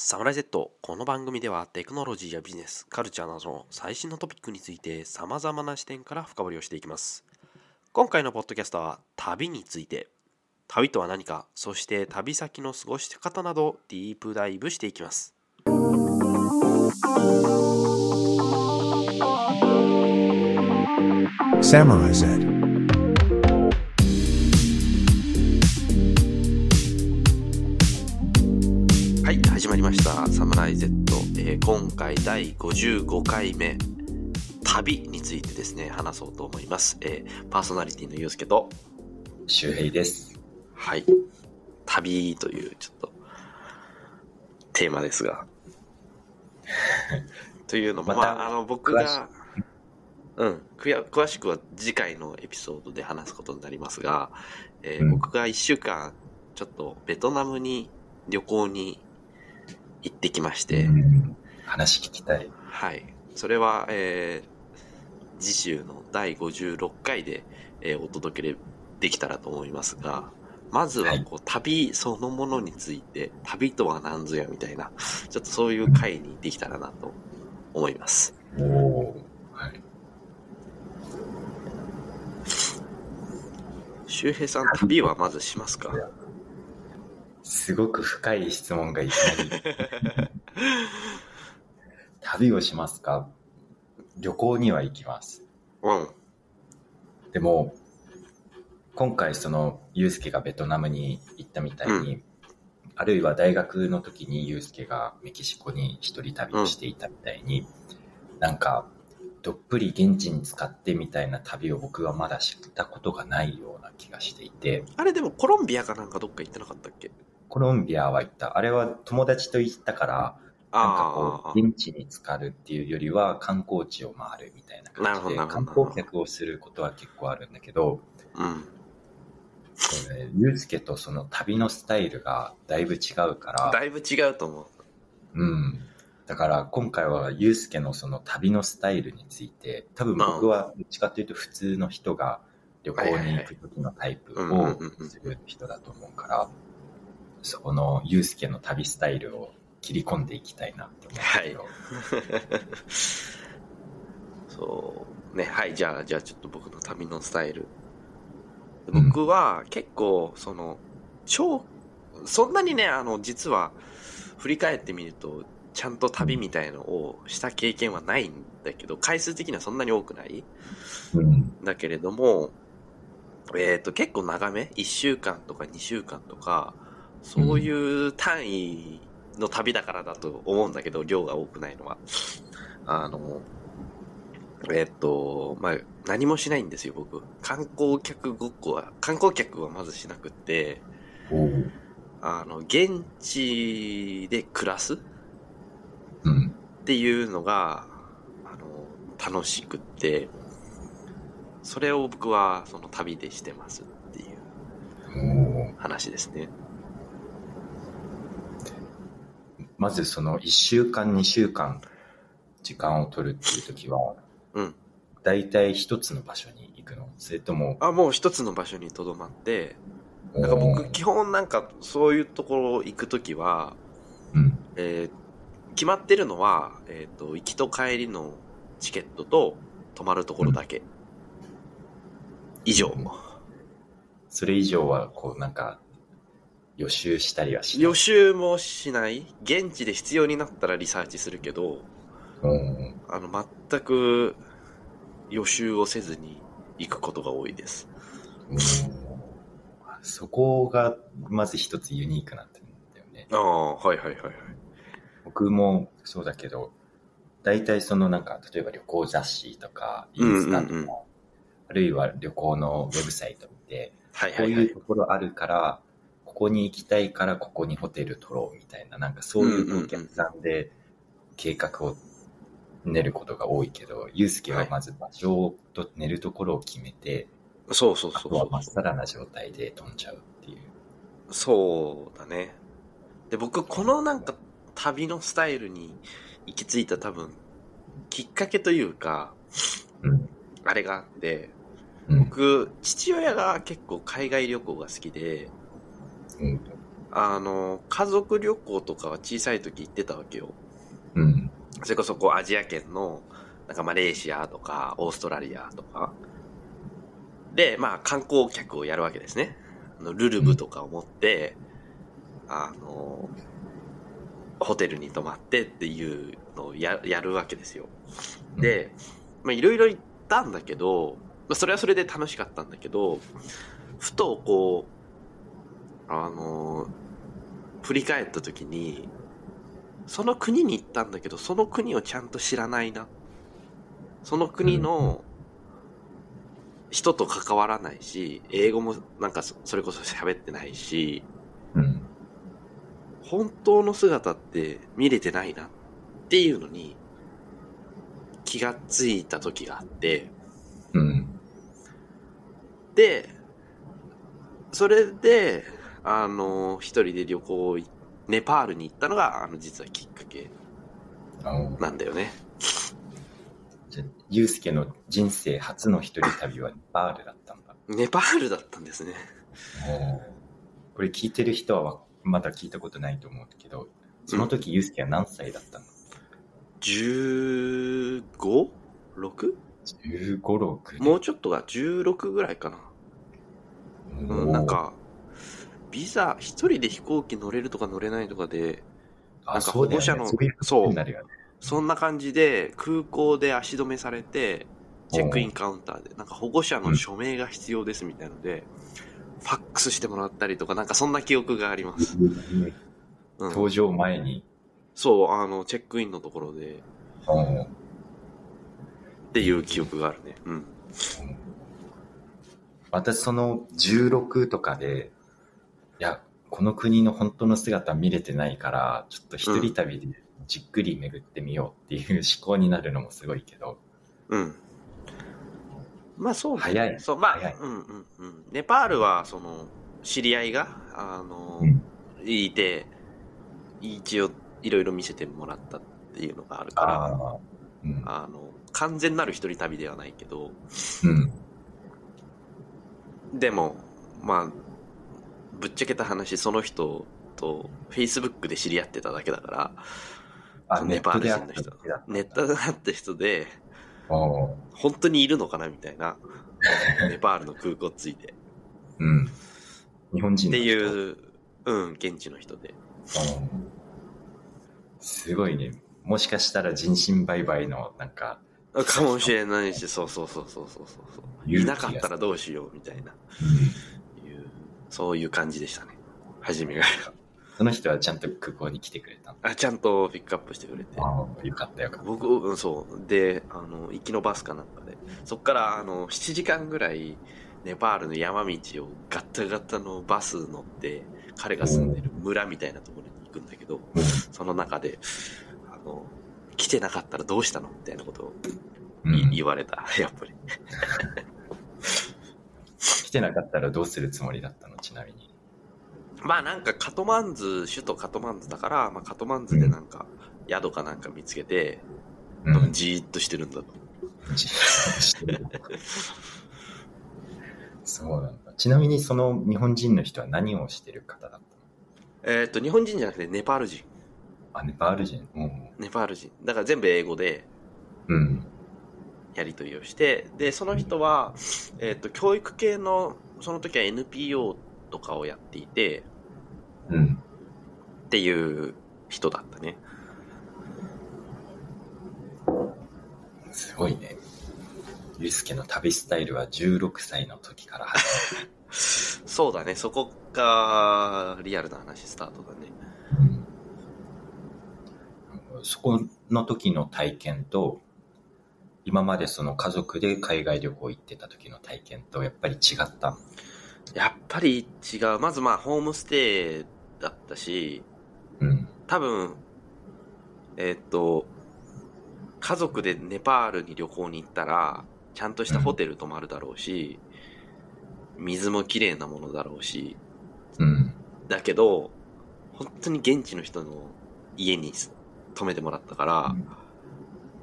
サムライ Z この番組ではテクノロジーやビジネスカルチャーなどの最新のトピックについてさまざまな視点から深掘りをしていきます今回のポッドキャストは旅について旅とは何かそして旅先の過ごし方などディープダイブしていきます Samurai Z. したサムライ Z、えー今回第55回目旅についてですね話そうと思います、えーパーソナリティのゆうすけと周平です。はい。旅というちょっとテーマですが。というのも、まあ、あの、僕が、うん、詳しくは次回のエピソードで話すことになりますが、えーうん僕が一週間、ちょっとベトナムに旅行に行ってきまして、うん話聞きたい。はい。それは、えー次週の第56回で、えーお届けできたらと思いますが、まずははいこう、旅そのものについて、旅とは何ぞやみたいな、ちょっとそういう回にできたらなと思います。おお。はい。周平さん、旅はまずしますか？すごく深い質問がいきなり。旅をしますか？旅行には行きます。うん。でも、今回その、ゆうすけがベトナムに行ったみたいに、あるいは大学の時にゆうすけがメキシコに一人旅をしていたみたいに、なんか、どっぷり現地に使ってみたいな旅を僕はまだ知ったことがないような気がしていて、あれでもコロンビアかなんかどっか行ってなかったっけ？コロンビアは行った。あれは友達と行ったから、なんかこあう、現地に浸かるっていうよりは観光地を回るみたいな感じで、観光客をすることは結構あるんだけど、あ、うん。ゆうすけとその旅のスタイルがだいぶ違うから、だいぶ違うと思う。うん。だから今回はゆうすけのその旅のスタイルについて、多分僕はどっちかというと普通の人が旅行に行く時のタイプをする人だと思うから、そこのゆうすけの旅スタイルを切り込んでいきたいなって思うんだけど、そう。ね、はい、じゃあ、じゃあちょっと僕の旅のスタイル。僕は結構、その、超、そんなにね、あの、実は、振り返ってみると、ちゃんと旅みたいのをした経験はないんだけど、回数的にはそんなに多くないうん。だけれども、えっ、と、結構長め ?1 週間とか2週間とか、そういう単位の旅だからだと思うんだけど、量が多くないのは。あの、えっ、と、まあ、何もしないんですよ、僕。観光客ごっこは、観光客はまずしなくって、あの、現地で暮らすっうん。ていうのが、あの、楽しくって、それを僕はその旅でしてますっていう話ですね。まずその1週間、2週間時間を取るっていう時は、うん。大体一つの場所に行くのそれとも、あ、もう一つの場所に留まって、なんか僕基本なんかそういうところ行くときは、うん。えー決まってるのは、えっ、と、行きと帰りのチケットと泊まるところだけ。以上。それ以上は、こう、なんか、予習したりはしない？予習もしない現地で必要になったらリサーチするけど、うん。あの、全く予習をせずに行くことが多いです。うんそこが、まず一つユニークな点だよね。ああ、はいはいはいはい。僕もそうだけど、大体そのなんか、例えば旅行雑誌とか、イうんンスタとか、うんうんあるいは旅行のウェブサイト見て、はいはいはいこういうと。ころあるから、ここに行きたいからここにホテル取ろうみたいな、なんかそういうお客さんで計画を練ることが多いけど、ゆうすけはまず場所と寝るところを決めて、そうそうあそうそうとはまっ。さらな状態で飛んじゃうっていう。そうだね。で、僕、このなんか旅のスタイルに行き着いた多分、きっかけというか、うん。あれがあって、うん。僕、父親が結構海外旅行が好きで、うん。あの、家族旅行とかは小さい時行ってたわけよ。うん。それこそこうアジア圏の、なんかマレーシアとか、オーストラリアとか。で、まあ観光客をやるわけですね。あのルルブとかを持って、あの、ホテルに泊まってっていうのをややるわけですよ。で、まあいろいろ行ったんだけど、まあそれはそれで楽しかったんだけど、ふとこう、あの、振り返った時に、その国に行ったんだけど、その国をちゃんと知らないな。その国の人と関わらないし、英語もなんかそそれこそ喋ってないし、うん。本当の姿って見れてないなっていうのに気がついた時があって、うん。で、それで、あの、一人で旅行い、ネパールに行ったのが、あの、実はきっかけなんだよね。じゃあゆうすけの人生初の一人旅はネパールだったんだ。ネパールだったんですね。これ聞いてる人はまだ聞いたことないと思うけど、その時ゆうすけは何歳だったの？15?6? 15、6もうちょっとが16ぐらいかな。うん、なん、か、ビザ、一人で飛行機乗れるとか乗れないとかで、あなんか保護者のそういうそうね。そんな感じで空港で足止めされて、チェックインカウンターで、なんか保護者の署名が必要ですみたいので、ファックスしてもらったりとか、なんかそんな記憶があります。うん、搭乗前に、そう、あの、チェックインのところで、うんっていう記憶があるね。うん。私その16とかで、この国の本当の姿見れてないから、ちょっと一人旅でじっくり巡ってみようっていう思考になるのもすごいけど、うん。まあそうね。早いそう、まあ、うんうんうん。ネパールは、その、知り合いが、あの、うん。いて、一応、いろいろ見せてもらったっていうのがあるから、ああ、うん、あの、完全なる一人旅ではないけど、うん、でも、まあ、ぶっちゃけた話、その人と、Facebook で知り合ってただけだから、あ、ネパール人の人ネットで会った人で、本当にいるのかなみたいな、ネパールの空港着いて。うん。日本人っていう、うん、現地の人で。うんすごいね。もしかしたら人身売買のなんか、かもしれないし、そうそうそうそうそうそう。いなかったらどうしようみたいな、いうそういう感じでしたね。初めが。その人はちゃんと空港に来てくれたの？あ、ちゃんとピックアップしてくれて。ああ、よかったよかった。僕、うん、そう。で、あの、行きのバスかなんかで、そっから、あの、7時間ぐらい、ネパールの山道をガッタガタのバス乗って、彼が住んでる村みたいなところに行くんだけど、その中で、あの、来てなかったらどうしたの？みたいなことをいうん言われた、やっぱり。来てなかったらどうするつもりだったの？ちなみに。まあなんかカトマンズ、首都カトマンズだから、まあカトマンズでなんか、宿かなんか見つけて、うん。じーっとしてるんだと。そうなんだ。ちなみにその日本人の人は何をしてる方だったの？えっ、と、日本人じゃなくてネパール人。あ、ネパール人。うん。ネパール人。だから全部英語でうん。やり取りをして、で、その人は、えっ、と、教育系の、その時は NPO とかをやっていて、うん。っていう人だったね。すごいね。ゆうすけの旅スタイルは16歳の時から始 そうだね、そこがリアルな話スタートだね。うんそこの時の体験と、今までその家族で海外旅行行ってた時の体験とやっぱり違った？のやっぱり違う。まずまあ、ホームステイだったし、うん。多分、えーっと、家族でネパールに旅行に行ったら、ちゃんとしたホテル泊まるだろうし、水も綺麗なものだろうし、うん。だけど、本当に現地の人の家に泊めてもらったから、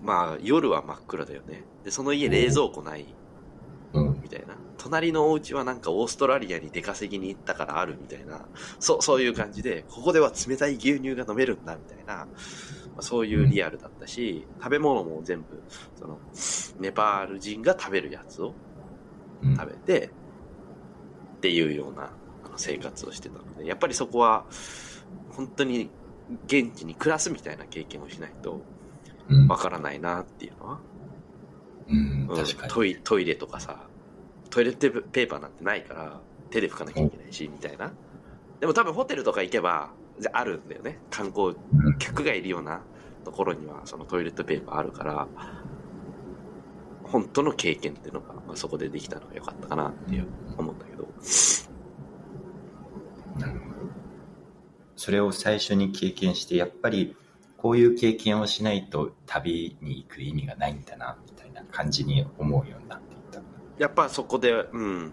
まあ夜は真っ暗だよね。で、その家冷蔵庫ないうん。みたいな。隣のお家はなんかオーストラリアに出稼ぎに行ったからあるみたいな、そう、そういう感じで、ここでは冷たい牛乳が飲めるんだみたいな、まあそういうリアルだったし、食べ物も全部、その、ネパール人が食べるやつをうん食べて、っていうような生活をしてたので、やっぱりそこは、本当に現地に暮らすみたいな経験をしないとうんわからないなっていうのは、うん、うん確かに。トイトイレとかさ、トイレットペーパーなんてないから、手で拭かなきゃいけないし、みたいな。でも多分ホテルとか行けば、じゃあるんだよね。観光うん客がいるようなところには、そのトイレットペーパーあるから、本当の経験っていうのが、まあ、そこでできたのが良かったかなっていう思うんだけど。なるほどそれを最初に経験して、やっぱりこういう経験をしないと旅に行く意味がないんだな、みたいな感じに思うようになっていった。やっぱそこで、うん、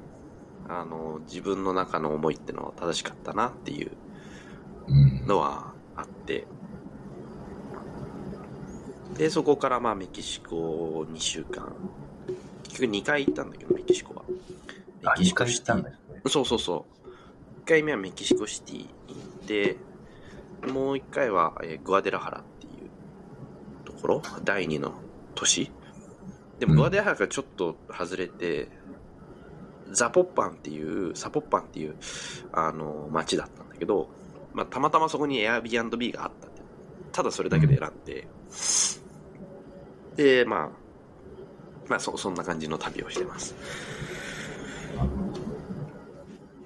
あの、自分の中の思いってのは正しかったなっていううん。のはあって、で、そこからまあメキシコ2週間、結局2回行ったんだけど、メキシコは。あ、2メキシコ回行ったシティ。そうそうそう。1回目はメキシコシティに行って、もう1回は、えーグアデラハラっていうところ、第2の都市？でもうんグアデラハラからちょっと外れて、ザポッパンっていう、サポッパンっていう、あの、街だったんだけど、まあ、たまたまそこに Airbnb があったって。ただそれだけで選んで、で、まあ、まあそ、そんな感じの旅をしてます。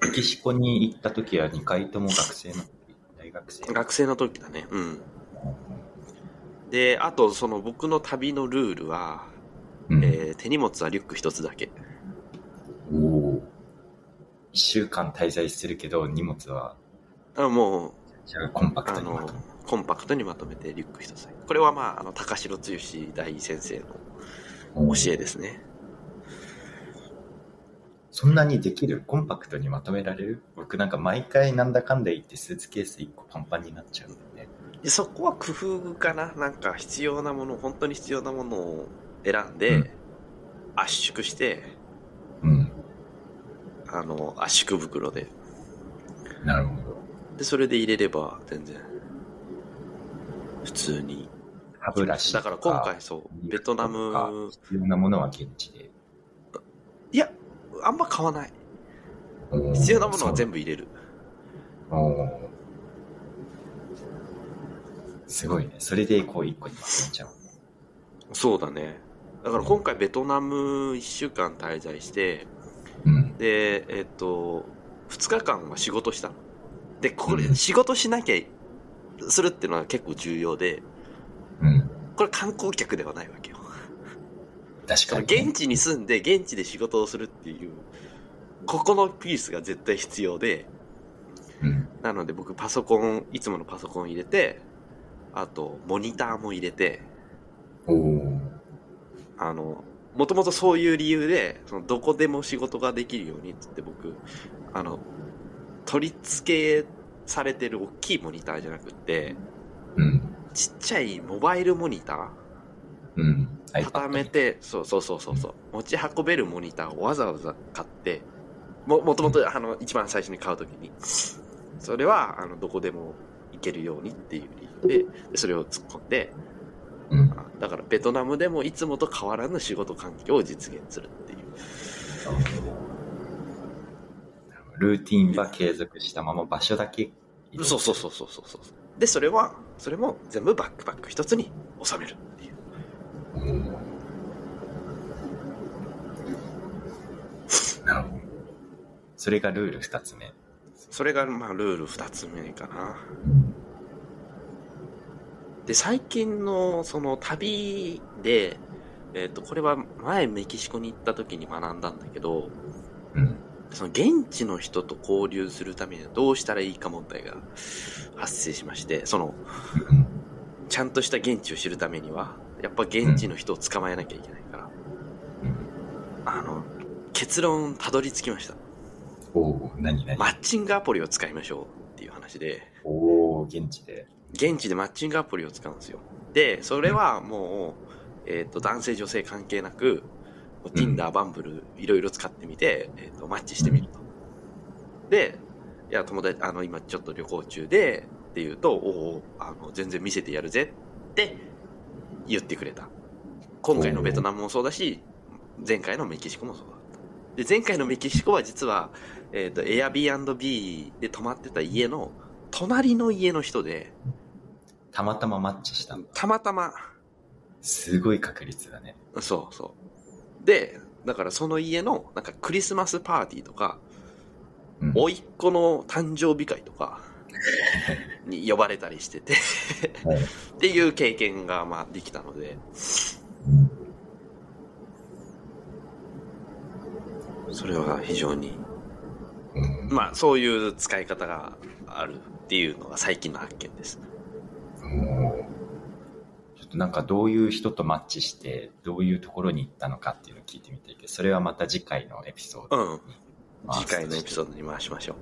メキシコに行った時は2回とも学生の学生学生の時だね。うん。で、あと、その僕の旅のルールは、うんえー手荷物はリュック一つだけ。おお。1週間滞在するけど、荷物は、あもう、じゃあコンパクトにまとめ、コンパクトにまとめてリュック一つ。これはまあ、あの、高城剛大先生の教えですね。そんなにできるコンパクトにまとめられる？僕なんか毎回なんだかんだ言ってスーツケース1個パンパンになっちゃうんだよね。でそこは工夫かな？なんか必要なもの、本当に必要なものを選んで、うん圧縮して、うん。あの、圧縮袋で。なるほど。で、それで入れれば全然、普通に。歯ブラシとか。だから今回そう、ベトナム、必要なものは現地で。いや、あんま買わない。必要なものは全部。部入れる。すごいね。それでこう1個にまとめちゃう。そうだね。だから今回ベトナム1週間滞在して、うん。で、えっと、2日間は仕事したの。で、これ、うん仕事しなきゃ、するっていうのは結構重要で、うん。これ観光客ではないわけよ。確かに、ね。現地に住んで現地で仕事をするっていう、ここのピースが絶対必要で、うん。なので僕パソコン、いつものパソコン入れて、あとモニターも入れて。あの、もともとそういう理由で、そのどこでも仕事ができるようにって僕、あの、取り付けされてる大きいモニターじゃなくって、うん。ちっちゃいモバイルモニターうん。畳めて、そうそうそうそうそう、持ち運べるモニターをわざわざ買って、も、もともとあの、一番最初に買うときに、それは、あの、どこでも行けるようにっていう理由で、でそれを突っ込んで、うん。あだからベトナムでもいつもと変わらぬ仕事環境を実現するっていう。ルーティンは継続したまま場所だけそうそうそうそうそうそう。で、それは、それも全部バックパック一つに収めるう。うんなるほど。それがルール二つ目。それが、まあ、ルール二つ目かな。で、最近の、その、旅で、えっ、と、これは前メキシコに行った時に学んだんだけど、うん。その現地の人と交流するためにはどうしたらいいか問題が発生しまして、その、ちゃんとした現地を知るためには、やっぱ現地の人を捕まえなきゃいけないから、あの、結論たどり着きました。おお何何、マッチングアプリを使いましょうっていう話で、おお現地で。現地でマッチングアプリを使うんですよ。で、それはもう、えっ、と、男性女性関係なく、Tinder、バンブル、いろいろ使ってみて、えっ、と、マッチしてみると。で、いや、友達、あの、今ちょっと旅行中で、って言うと、おお、あの、全然見せてやるぜって言ってくれた。今回のベトナムもそうだし、前回のメキシコもそうだった。で、前回のメキシコは実は、えっ、と、Airbnb で泊まってた家の、隣の家の人で、たまたまマッチした。たまたま、すごい確率だね。そうそう。で、だからその家の、なんかクリスマスパーティーとか、うん甥っ子の誕生日会とか、に 呼ばれたりしててはいっていう経験が、まあ、できたので、それは非常に、うんまあ、そういう使い方があるっていうのが最近の発見です。ちょっとなんかどういう人とマッチして、どういうところに行ったのかっていうのを聞いてみたいけど、それはまた次回のエピソードに回すとして。次回のエピソードに回しましょう。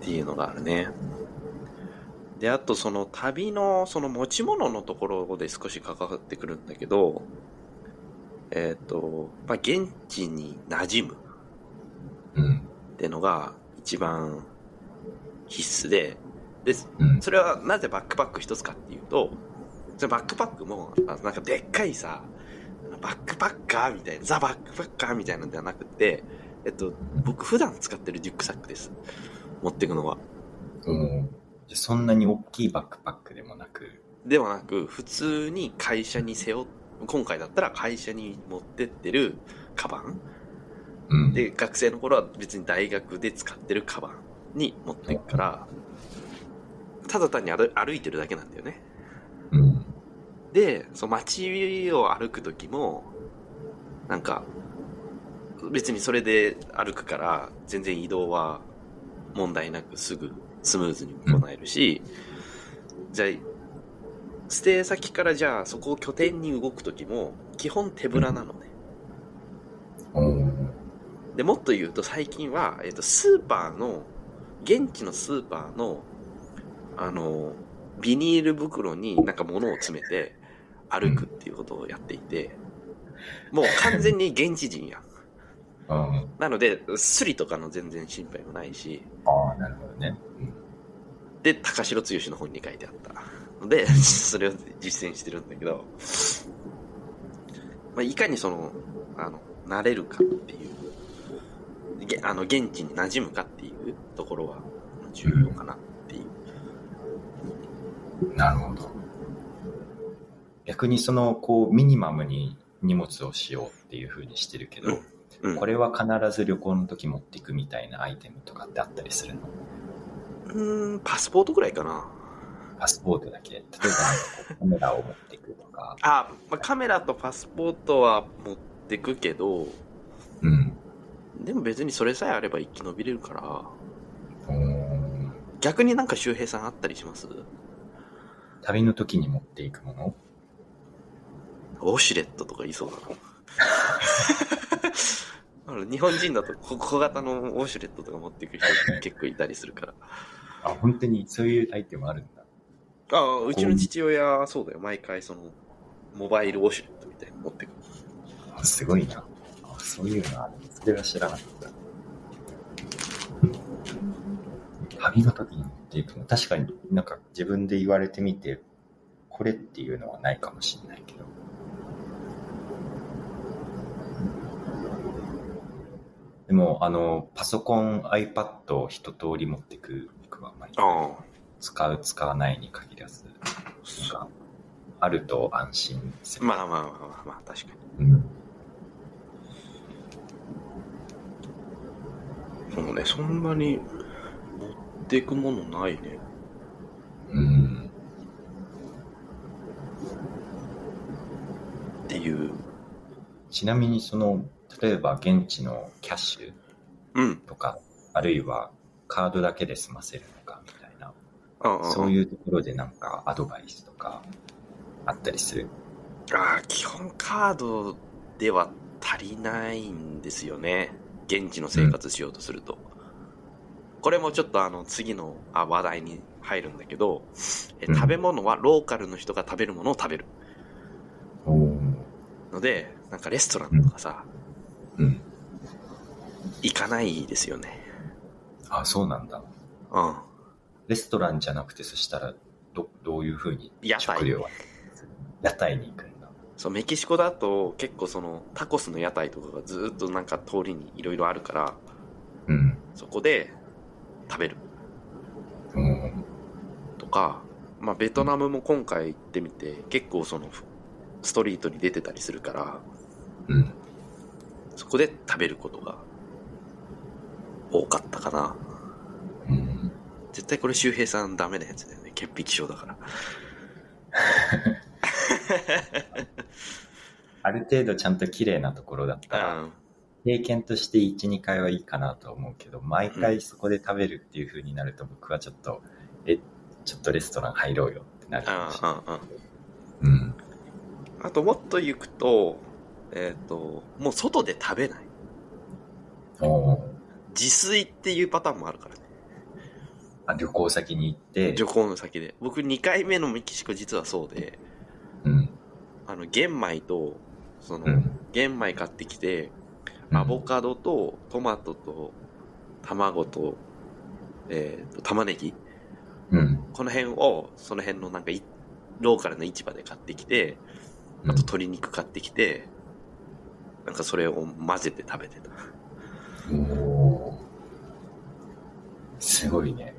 うんっていうのがあるね。で、あとその旅のその持ち物のところで少し関わってくるんだけど、えっ、と、まあ、現地に馴染むうん。ってのが一番必須で、で、うん。それはなぜバックパック一つかっていうと、そのバックパックも、あなんかでっかいさ、バックパッカーみたいな、ザ・バックパッカーみたいなのではなくて、えっと、僕普段使ってるリュックサックです。持っていくのは。うんじゃあそんなに大きいバックパックでもなく、ではなく、普通に会社に背負っ、今回だったら会社に持ってってるカバン。うん。で、学生の頃は別に大学で使ってるカバンに持っていくから、ただ単に歩歩いてるだけなんだよね。うん。で、その街を歩く時も、なんか、別にそれで歩くから、全然移動は問題なくすぐスムーズに行えるし、じゃあ、ステイ先からじゃあそこを拠点に動く時も、基本手ぶらなのね。うん。で、もっと言うと最近は、えっ、と、スーパーの、現地のスーパーの、あの、ビニール袋になんか物を詰めて歩くっていうことをやっていて、もう完全に現地人やん。うん。なので、スリとかの全然心配もないし、ああ、なるほどね。で、高城剛の本に書いてあったので、それを実践してるんだけど、まあ、いかにその、あの、慣れるかっていう、げあの、現地に馴染むかっていうところは重要かなっていう。うん。なるほど。逆にその、こう、ミニマムに荷物をしようっていうふうにしてるけど、うん。これは必ず旅行の時持っていくみたいなアイテムとかってあったりするの？うーん、パスポートぐらいかな。パスポートだけ。例えばカメラを持っていくとか。あ、まあ、カメラとパスポートは持ってくけど、うん。でも別にそれさえあれば生き延びれるから、うーん逆になんか周平さんあったりします？旅の時に持っていくもの？ウォシュレットとか言いそうだな。日本人だと小小型のウォシュレットとか持っていく人結構いたりするから。あ、本当にそういうアイテムあるんだ。ああ、うちの父親、そうだよ。毎回その、モバイルウォシュレットみたいなの持ってくすごいな。あそういうのある。それは知らなかった。旅の時に持っていくの。確かになんか自分で言われてみて、これっていうのはないかもしれないけど。でも、あの、パソコン、iPad を一通り持ってく僕はあんまりあ使う、使わないに限らず、なんか、あると安心すあ。る。まあまあまあまあまあ、確かに。うん。そうね、そんなに持っていくものないね。うん。っていう。ちなみにその、例えば現地のキャッシュうん。とか、あるいはカードだけで済ませるのかみたいな、ああそういうところでなんかアドバイスとかあったりする？ああ、基本カードでは足りないんですよね。現地の生活しようとすると。これもちょっとあの次のあ話題に入るんだけど、えうん食べ物はローカルの人が食べるものを食べる。おので、なんかレストランとかさ、うん。行かないですよね。あ、そうなんだ。うん。レストランじゃなくて、そしたら、ど、どういうふうに屋台食料は？屋台に行くんだ。そう、メキシコだと結構そのタコスの屋台とかがずっとなんか通りにいろいろあるから、うん。そこで食べるうん。とか、まあベトナムも今回行ってみて結構そのストリートに出てたりするから、うん。そこで食べることが多かったかな。うん。絶対これ周平さんダメなやつだよね。潔癖症だから。ある程度ちゃんと綺麗なところだったら、うん。経験として1、2回はいいかなと思うけど、毎回そこで食べるっていう風になると僕はちょっと、え、ちょっとレストラン入ろうよってなるかもしれない。うんうんうん。うん。あともっと行くと、えっ、と、もう外で食べない。自炊っていうパターンもあるからね。あ旅行先に行って、旅行の先で。僕2回目のメキシコ実はそうで、うん。あの、玄米と、その、うん。玄米買ってきて、うんアボカドとトマトと卵と、えっ、と、玉ねぎうん。この辺を、その辺のなんかい、ローカルな市場で買ってきて、あと鶏肉買ってきて、なんかそれを混ぜて食べてた。すごいね。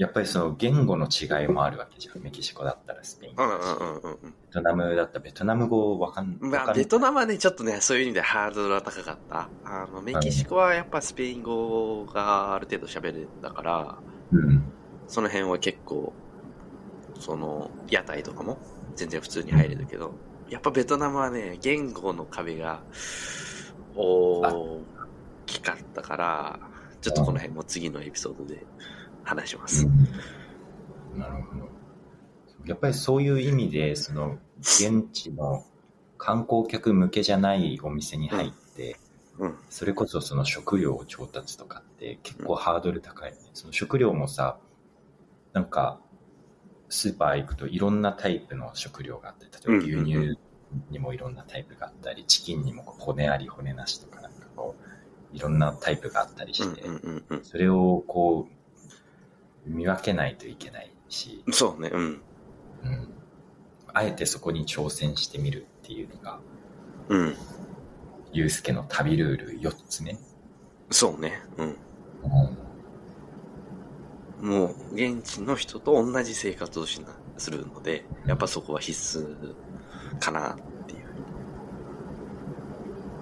やっぱりその言語の違いもあるわけじゃん。メキシコだったらスペイン語だし。うんうんうんうんうん。ベトナムだったらベトナム語わかんまあ、わかんベトナムはね、ちょっとね、そういう意味でハードルは高かった。あの、メキシコはやっぱスペイン語がある程度喋れたから、うん。その辺は結構、その、屋台とかも全然普通に入れるけど、やっぱベトナムはね、言語の壁が大きかったから、ちょっとこの辺も次のエピソードで話します。なるほど。やっぱりそういう意味で、その、現地の観光客向けじゃないお店に入って、うん。それこそその食料を調達とかって結構ハードル高いよね。その食料もさ、なんか、スーパー行くといろんなタイプの食料があって、例えば牛うんうんう乳にもいろんなタイプがあったり、チキンにも骨あり骨なしとかなんかこう、いろんなタイプがあったりして、うんうんうんそれをこう、見分けないといけないし、うん。そうね、うん。うん、あえてそこに挑戦してみるっていうのが、うん。ゆうすけの旅ルール4つ目。そうね、うん。うんもう、現地の人と同じ生活をしな、するので、やっぱそこは必須かなっていうふうに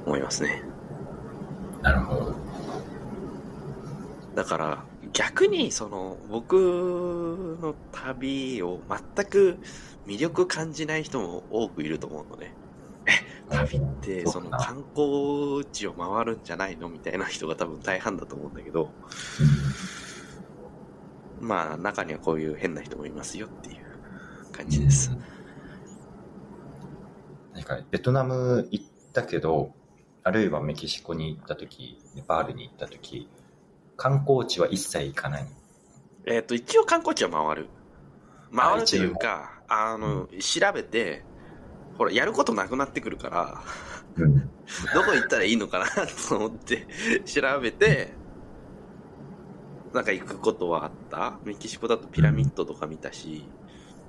思いますね。なるほど。だから、逆に、その、僕の旅を全く魅力感じない人も多くいると思うので、え、旅って、その観光地を回るんじゃないのみたいな人が多分大半だと思うんだけど、まあ、中にはこういう変な人もいますよっていう感じです。なんか、ベトナム行ったけど、あるいはメキシコに行った時、ネパールに行った時、観光地は一切行かない。えっ、と、一応観光地は回る。回るというか、あの、調べて、ほら、やることなくなってくるから、うん。どこ行ったらいいのかなと思って調べて、なんか行くことはあった？メキシコだとピラミッドとか見たし、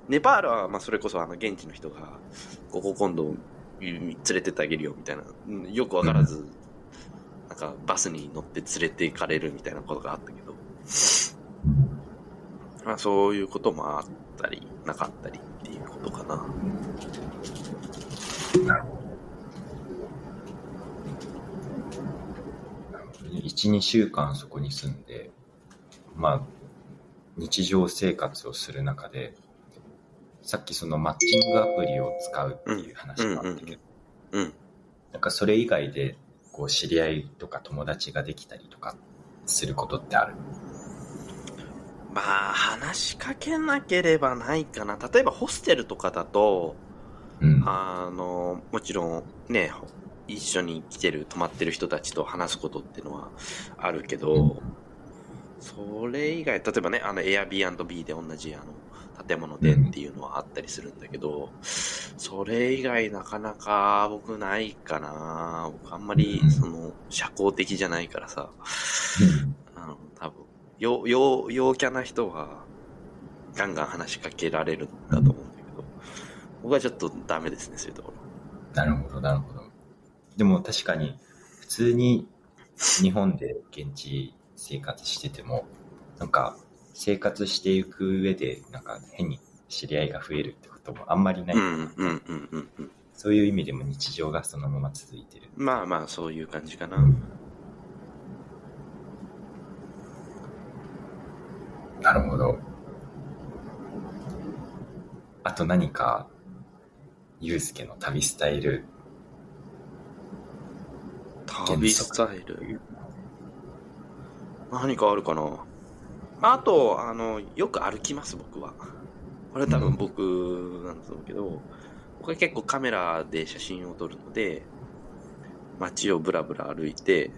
ネパールはまあそれこそあの現地の人が、ここ今度連れてってあげるよみたいな、よくわからず、なんかバスに乗って連れて行かれるみたいなことがあったけど、まあそういうこともあったり、なかったりっていうことかな。なるほど。1、2週間そこに住んで、まあ、日常生活をする中で、さっきそのマッチングアプリを使うっていう話があったけど、うん。なんかそれ以外で、こう、知り合いとか友達ができたりとかすることってある？まあ、話しかけなければないかな。例えばホステルとかだと、うん。あの、もちろんね、一緒に来てる、泊まってる人たちと話すことっていうのはあるけど、それ以外、例えばね、あの、Airbnb で同じあの、建物でっていうのはあったりするんだけど、それ以外なかなか僕ないかな僕あんまりその社交的じゃないからさ、あの、多分、よ、よ、陽キャな人はガンガン話しかけられるんだと思うんだけど、僕はちょっとダメですね、そういうところ。なるほど、なるほど。でも確かに、普通に日本で現地生活してても、なんか生活していく上で、なんか変に知り合いが増えるってこともあんまりない。そういう意味でも日常がそのまま続いてる。まあまあ、そういう感じかな。なるほど。あと何か、ゆうすけの旅スタイル、旅スタイル？何かあるかな。あと、あの、よく歩きます、僕は。これ多分僕なんだろうけど、僕は結構カメラで写真を撮るので、街をブラブラ歩いて、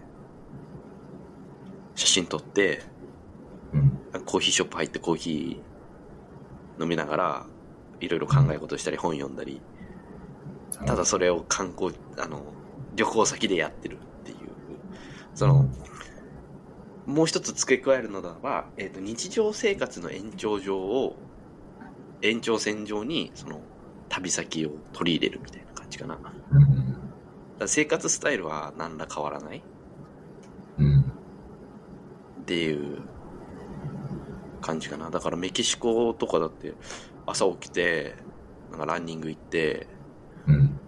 写真撮って、うん。コーヒーショップ入ってコーヒー飲みながら、いろいろ考え事したり本読んだり、ただそれを観光、あの、旅行先でやってるっていう、その、もう一つ付け加えるのだは、えっ、と、日常生活の延長上を、延長線上に、その、旅先を取り入れるみたいな感じかな。うん。ら生活スタイルは何ら変わらないうん。っていう感じかな。だからメキシコとかだって、朝起きて、なんかランニング行って、うん。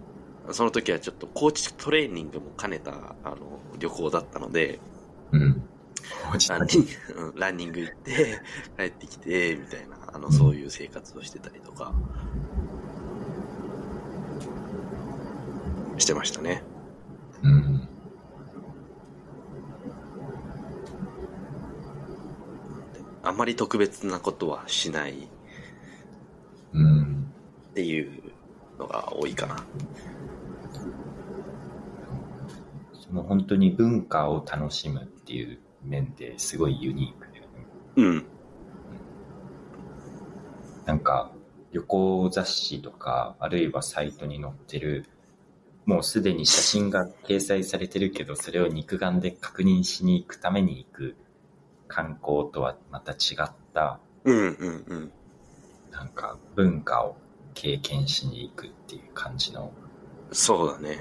その時はちょっとコーチトレーニングも兼ねたあの旅行だったので、うん。ランニングうんランニング行って、帰ってきて、みたいな、あの、そういう生活をしてたりとか、してましたね。うん。あんまり特別なことはしないっうん。ていうのが多いかな。その本当に文化を楽しむっていう面ですごいユニークで、うん。なんか旅行雑誌とか、あるいはサイトに載ってる、もうすでに写真が掲載されてるけど、それを肉眼で確認しに行くために行く観光とはまた違った、うんうんうん。なんか文化を経験しに行くっていう感じの、そうだね。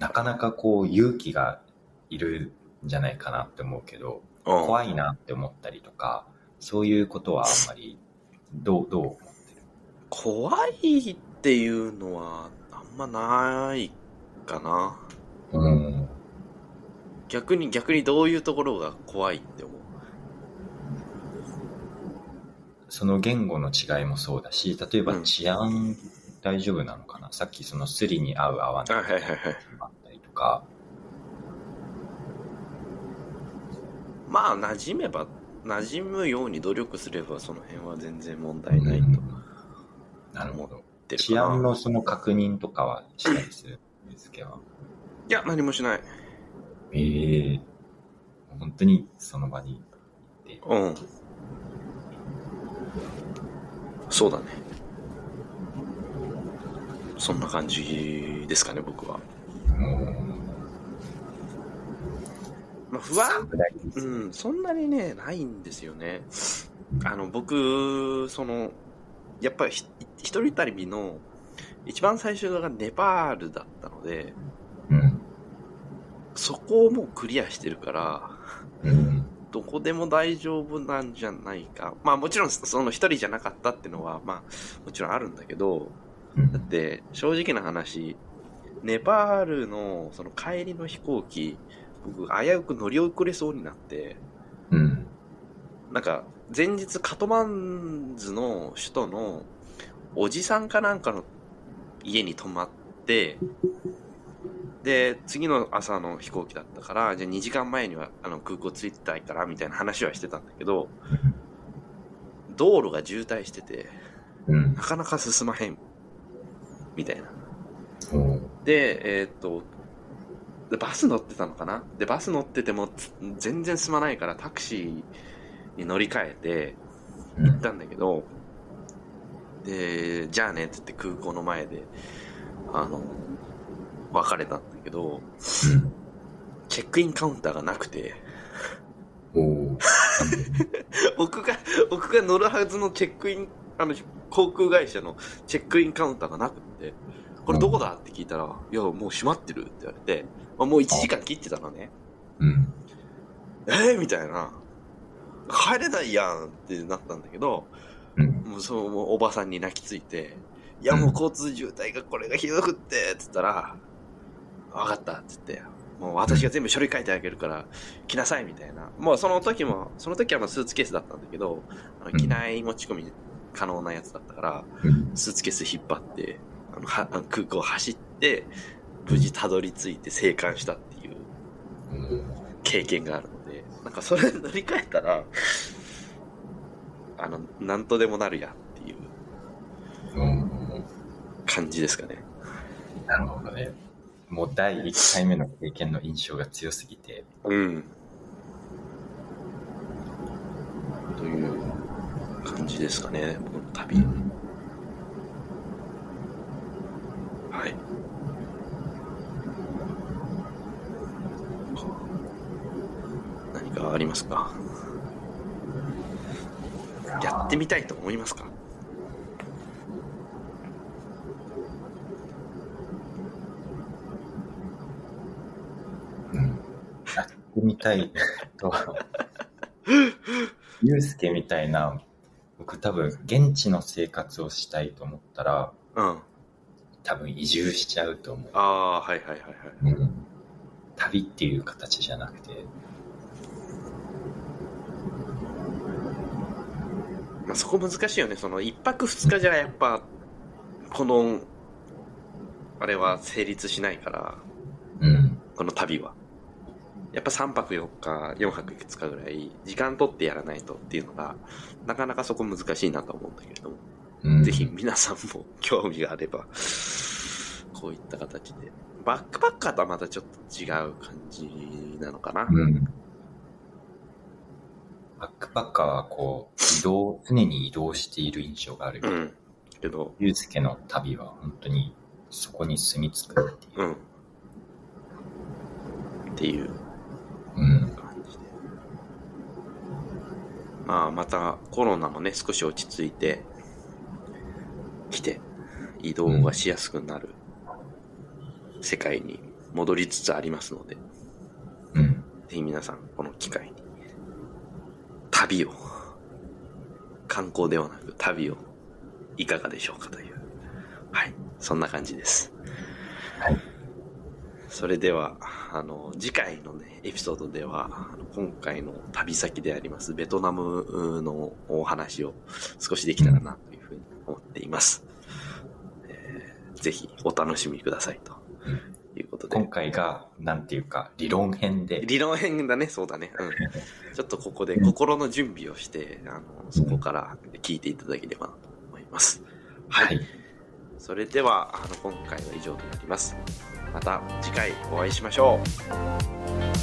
なかなかこう勇気がいるんじゃないかなって思うけど、うん怖いなって思ったりとか、そういうことはあんまり、どう、どう思ってる？怖いっていうのはあんまないかな。うん。逆に、逆にどういうところが怖いって思う？その言語の違いもそうだし、例えばうん治安大丈夫なのかな、さっきそのスリに合う合わないあはいはいはい。あったりとか、まあ、馴染めば、馴染むように努力すれば、その辺は全然問題ないとなるほど。治な。安のその確認とかはしたりするんですけど、いや、何もしない。ええ本当にその場に行って、うん。そうだね。そんな感じですかね、僕は。もまあ、う、不安うん、そんなにね、ないんですよね。あの、僕、その、やっぱりひ一人旅の一番最初がネパールだったので、うん。そこをもうクリアしてるから、うん。どこでも大丈夫なんじゃないか。まあもちろんその一人じゃなかったっていうのは、まあもちろんあるんだけど、うんだって正直な話、ネパールのその帰りの飛行機、僕危うく乗り遅れそうになって、うん。なんか前日カトマンズの首都のおじさんかなんかの家に泊まって、で、次の朝の飛行機だったから、じゃあ2時間前にはあの空港着いてたいからみたいな話はしてたんだけど、道路が渋滞してて、うんな。かなか進まへん。みたいな。で、えーっと、でバス乗ってたのかな？で、バス乗っててもつ全然進まないからタクシーに乗り換えて、うん。行ったんだけど、で、じゃあねって言って空港の前で、あの、別れたんだけど、チェックインカウンターがなくて。僕が、僕が乗るはずのチェックイン、あの、航空会社のチェックインカウンターがなくって、これどこだ？って聞いたら、いや、もう閉まってるって言われて、まあ、もう1時間切ってたのね。うん。えー、みたいな。帰れないやんってなったんだけど、うん。もうそう、もうおばさんに泣きついて、いや、もう交通渋滞がこれがひどくって、つったら、わかった、つって。もう私が全部書類書いてあげるから、来なさい、みたいな。もうその時も、その時はまあスーツケースだったんだけど、あのうん機内持ち込み可能なやつだったから、うん。スーツケース引っ張って、あのはあの空港走って、無事たどり着いて生還したっていう経験があるので、なんかそれ乗り換えたら、あの、なんとでもなるやっていううん。感じですかね。なるほどね。もう第1回目の経験の印象が強すぎて、うん。という感じですかね、僕の旅。はい。かありますか？やってみたいと思いますか？うん。やってみたいと、ゆうすけみたいな、僕多分現地の生活をしたいと思ったら、うん。多分移住しちゃうと思う。ああ、はいはいはいはい。うん。旅っていう形じゃなくて、まあ、そこ難しいよね。その、一泊二日じゃやっぱ、この、あれは成立しないから、うん。この旅は。やっぱ3泊4日、4泊5日ぐらい、時間取ってやらないとっていうのが、なかなかそこ難しいなと思うんだけれども、うん、ぜひ皆さんも興味があれば、こういった形で。バックパッカーとはまたちょっと違う感じなのかな。うん。バックパッカーはこう、移動、常に移動している印象があるけど、うん。けど、ゆうすけの旅は本当にそこに住み着くっていう。うん。っていううん。感じで。まあ、またコロナもね、少し落ち着いてきて、移動がしやすくなる世界に戻りつつありますので、うん。ぜひ皆さん、この機会に、旅を、観光ではなく旅を、いかがでしょうかという。はい。そんな感じです。はい。それでは、あの、次回のね、エピソードでは、今回の旅先であります、ベトナムのお話を少しできたらな、というふうに思っています。えーぜひ、お楽しみください、ということで。今回が、なんていうか、理論編で、理論編だね、そうだね。うん。ちょっとここで心の準備をして、あの、そこから聞いていただければなと思います。はい。はい。それでは、あの、今回は以上となります。また次回お会いしましょう。